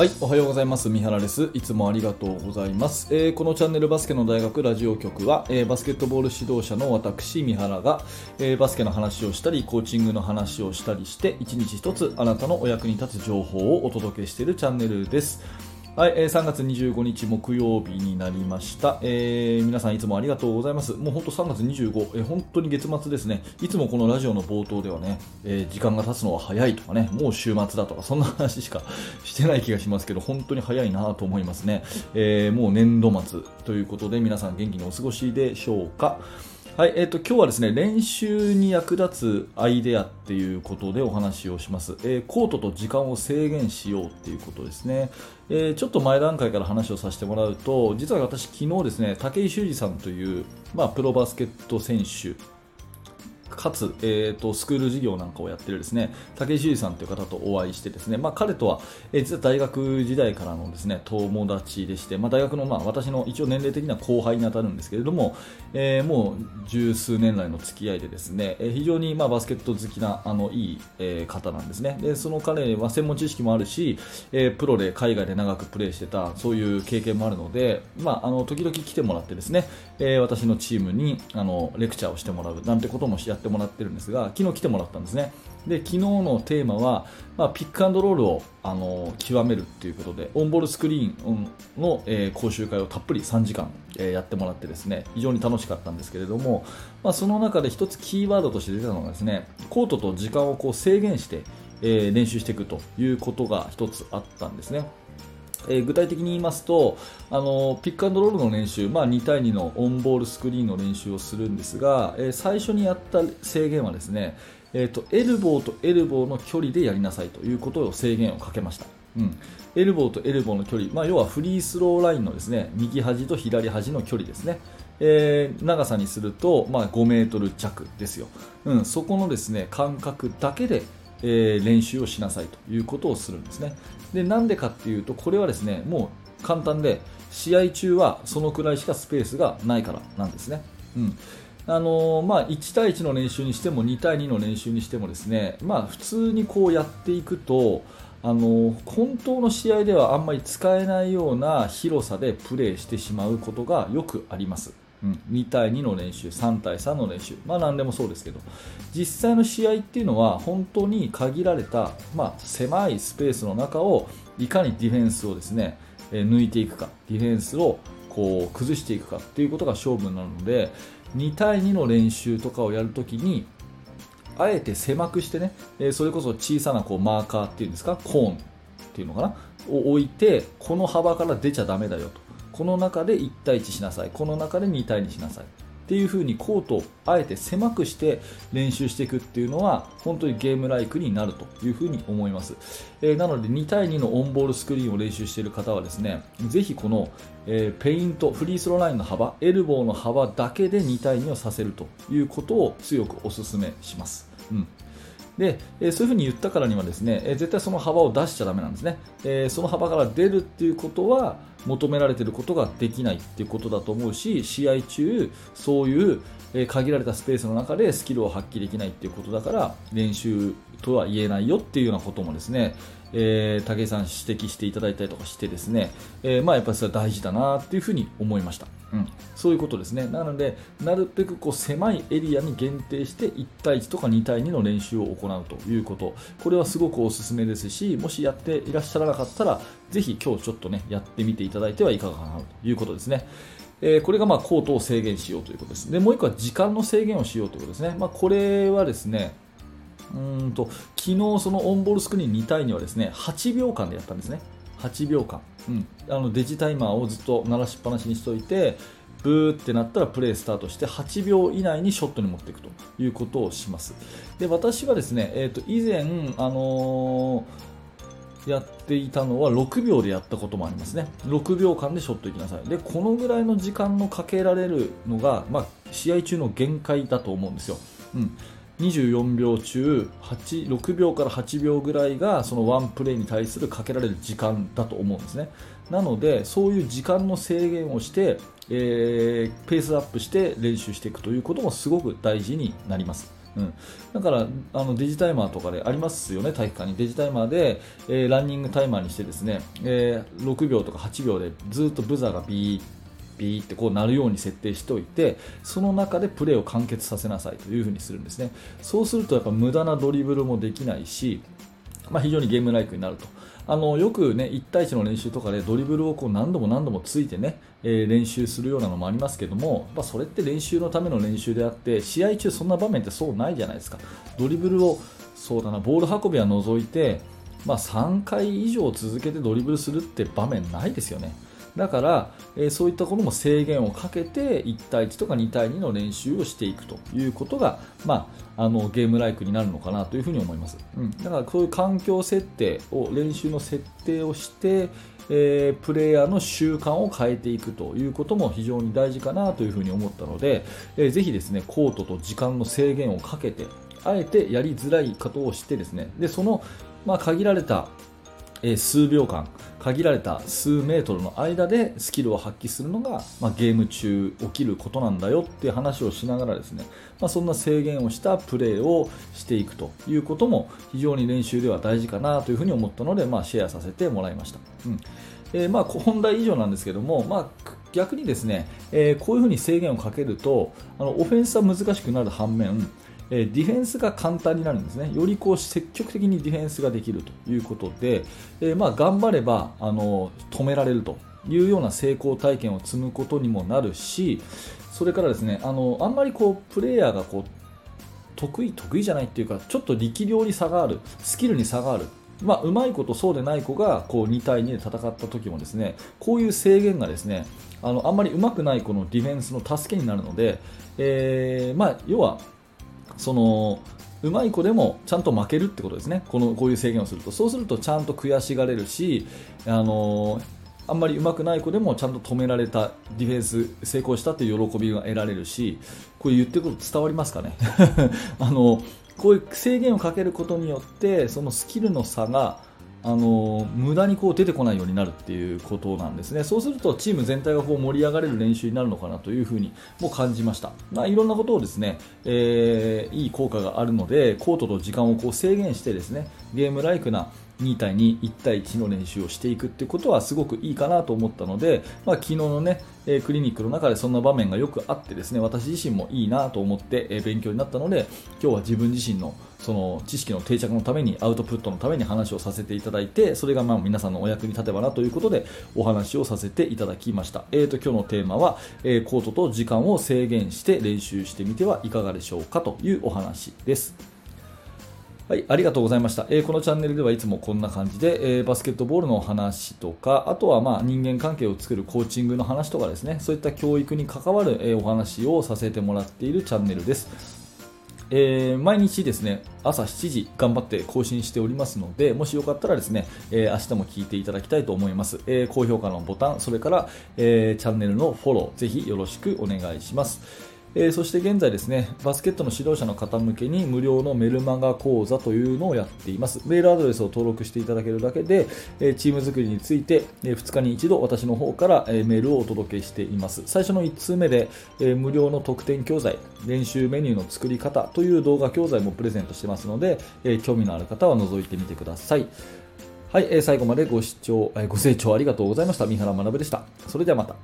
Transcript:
はい、おはようございます。三原です。いつもありがとうございます。えー、このチャンネルバスケの大学ラジオ局は、えー、バスケットボール指導者の私、三原が、えー、バスケの話をしたり、コーチングの話をしたりして、一日一つあなたのお役に立つ情報をお届けしているチャンネルです。はい、えー、3月25日木曜日になりました、えー、皆さんいつもありがとうございます。もう本当3月25、えー、本当に月末ですね。いつもこのラジオの冒頭ではね、えー、時間が経つのは早いとかね、もう週末だとか、そんな話しかしてない気がしますけど、本当に早いなと思いますね。えー、もう年度末ということで、皆さん元気にお過ごしでしょうか。はい、えっ、ー、と、今日はですね、練習に役立つアイデアっていうことでお話をします。えー、コートと時間を制限しようっていうことですね。えー、ちょっと前段階から話をさせてもらうと、実は私昨日ですね、武井修二さんという、まあ、プロバスケット選手かつ、えーと、スクール事業なんかをやってるですね武井修二さんという方とお会いしてですね、まあ、彼とは、えー、実は大学時代からのですね友達でして、まあ、大学の、まあ、私の一応年齢的な後輩に当たるんですけれども、えー、もう十数年来の付き合いでですね、えー、非常に、まあ、バスケット好きなあのいい、えー、方なんですね。でその彼は専門知識もあるし、えー、プロで海外で長くプレーしてたそういう経験もあるので、まあ、あの時々来てもらってですね、えー、私のチームにあのレクチャーをしてもらうなんてこともやってもらってるんですが昨日来てもらったんですねで昨日のテーマは、まあ、ピックアンドロールをあの極めるということでオンボールスクリーンの、えー、講習会をたっぷり3時間、えー、やってもらってですね非常に楽しかったんですけれども、まあ、その中で1つキーワードとして出たのがですねコートと時間をこう制限して、えー、練習していくということが1つあったんですね。え、具体的に言いますとあのピックアンドロールの練習、まあ、2対2のオンボールスクリーンの練習をするんですが、え、最初にやった制限はですね、えーと、エルボーとエルボーの距離でやりなさいということを制限をかけました。うん。エルボーとエルボーの距離、まあ、要はフリースローラインのですね右端と左端の距離ですね、えー、長さにすると、まあ、5メートル弱ですよ、うん、そこのですね間隔だけでえ、練習をしなさいということをするんですね。で、なんでかっていうと、これはですね、もう簡単で、試合中はそのくらいしかスペースがないからなんですね。うんあの、まあ、1対1の練習にしても2対2の練習にしてもですね、まあ、普通にこうやっていくと、あの、本当の試合ではあんまり使えないような広さでプレーしてしまうことがよくあります。うん、2対2の練習、3対3の練習、まあ何でもそうですけど、実際の試合っていうのは本当に限られた、まあ、狭いスペースの中をいかにディフェンスをですね、え抜いていくか、ディフェンスをこう崩していくかっていうことが勝負なので、2対2の練習とかをやるときに、あえて狭くしてね、えそれこそ小さなこうマーカーっていうんですか、コーンっていうのかな、を置いて、この幅から出ちゃだめだよと。この中で1対1しなさい。この中で2対2しなさい。っていう風にコートをあえて狭くして練習していくっていうのは本当にゲームライクになるという風に思います、えー、なので2対2のオンボールスクリーンを練習している方はですねぜひこの、えー、ペイントフリースローラインの幅エルボーの幅だけで2対2をさせるということを強くお勧めします、うん。で、えそういうふうに言ったからにはですね、え絶対その幅を出しちゃだめなんですね、えその幅から出るっていうことは求められてることができないっていうことだと思うし試合中そういう限られたスペースの中でスキルを発揮できないっていうことだから練習とは言えないよっていうようなこともですねえー、武井さん指摘していただいたりとかしてですね、えー、まあやっぱりそれは大事だなっていうふうに思いました。うん、そういうことですね。なので、なるべくこう狭いエリアに限定して1対1とか2対2の練習を行うということ。これはすごくおすすめですし、もしやっていらっしゃらなかったら、ぜひ今日ちょっとね、やってみていただいてはいかがかなということですね。えー、これがまあコートを制限しようということです。で、もう1個は時間の制限をしようということですね。まあ、これはですね、うんと昨日、そのオンボールスクリーン2対2はですね8秒間でやったんですね、8秒間、あのデジタイマーをずっと鳴らしっぱなしにしておいてブーってなったらプレースタートして8秒以内にショットに持っていくということをします。で私はですね、えー、と以前、あのー、やっていたのは6秒でやったこともありますね。6秒間でショットいきなさい。でこのぐらいの時間のかけられるのが、まあ、試合中の限界だと思うんですよ、うん。24秒中6秒から8秒ぐらいがそのワンプレーに対するかけられる時間だと思うんですね。なのでそういう時間の制限をして、えー、ペースアップして練習していくということもすごく大事になります。うん、だからあのデジタイマーとかでありますよね、体育館に。デジタイマーで、えー、ランニングタイマーにしてですね、えー、6秒とか8秒でずっとブザーがビービーってこうなるように設定しておいてその中でプレーを完結させなさいというふうにするんですね。そうするとやっぱ無駄なドリブルもできないし、まあ、非常にゲームライクになると。あのよく、ね、1対1の練習とかでドリブルをこう何度も何度もついて、ねえー、練習するようなのもありますけども、まあ、それって練習のための練習であって試合中そんな場面ってそうないじゃないですか。ドリブルをそうだなボール運びは除いて、まあ、3回以上続けてドリブルするって場面ないですよね。だから、えー、そういったことも制限をかけて1対1とか2対2の練習をしていくということが、まあ、あのゲームライクになるのかなというふうに思います、うん、だからそういう環境設定を練習の設定をして、えー、プレイヤーの習慣を変えていくということも非常に大事かなというふうに思ったので、えー、ぜひですねコートと時間の制限をかけてあえてやりづらいことをしてですねでその、まあ、限られたえ数秒間限られた数メートルの間でスキルを発揮するのが、まあ、ゲーム中起きることなんだよっていう話をしながらですね、まあ、そんな制限をしたプレーをしていくということも非常に練習では大事かなというふうに思ったので、まあ、シェアさせてもらいました。うんえー、まあ本題以上なんですけども、ま、逆にですね、えー、こういうふうに制限をかけるとあのオフェンスは難しくなる反面えディフェンスが簡単になるんですね、よりこう積極的にディフェンスができるということで、えまあ、頑張ればあの止められるというような成功体験を積むことにもなるし、それからですねあのあんまりこうプレイヤーがこう得意得意じゃないっていうかちょっと力量に差があるスキルに差がある。まあ、うまい子とそうでない子がこう2対2で戦った時もですねこういう制限がですねあのあんまりうまくない子のディフェンスの助けになるので、えーまあ、要はそのうまい子でもちゃんと負けるってことですね、このこういう制限をすると、そうするとちゃんと悔しがれるし、あのあんまりうまくない子でもちゃんと止められたディフェンス成功したという喜びが得られるし、これ言ってること伝わりますかね？あのこういう制限をかけることによってそのスキルの差があの無駄にこう出てこないようになるっていうことなんですね、そうするとチーム全体がこう盛り上がれる練習になるのかなというふうにも感じました、まあ、いろんなことをですね、えー、いい効果があるのでコートと時間をこう制限してですねゲームライクな2対2、1対1の練習をしていくってことはすごくいいかなと思ったので、まあ、昨日のね、えクリニックの中でそんな場面がよくあってですね、私自身もいいなと思って、え勉強になったので、今日は自分自身のその知識の定着のために、アウトプットのために話をさせていただいて、それがまあ皆さんのお役に立てばなということでお話をさせていただきました。えーと、今日のテーマは、えー、コートと時間を制限して練習してみてはいかがでしょうかというお話です。はい、ありがとうございました、えー、このチャンネルではいつもこんな感じで、えー、バスケットボールの話とか、あとはまあ人間関係を作るコーチングの話とかですね、そういった教育に関わる、え、お話をさせてもらっているチャンネルです。えー、毎日ですね朝7時頑張って更新しておりますのでもしよかったらですね、えー、明日も聞いていただきたいと思います、えー、高評価のボタンそれから、えチャンネルのフォローぜひよろしくお願いします。えー、そして現在ですね、バスケットの指導者の方向けに無料のメルマガ講座というのをやっています。メールアドレスを登録していただけるだけで、えー、チーム作りについて、えー、2日に1度私の方から、えメールをお届けしています。最初の1通目で、え無料の特典教材、練習メニューの作り方という動画教材もプレゼントしてますので、え興味のある方は覗いてみてください。はい、え最後までご視聴、えご清聴ありがとうございました。三原学でした。それではまた。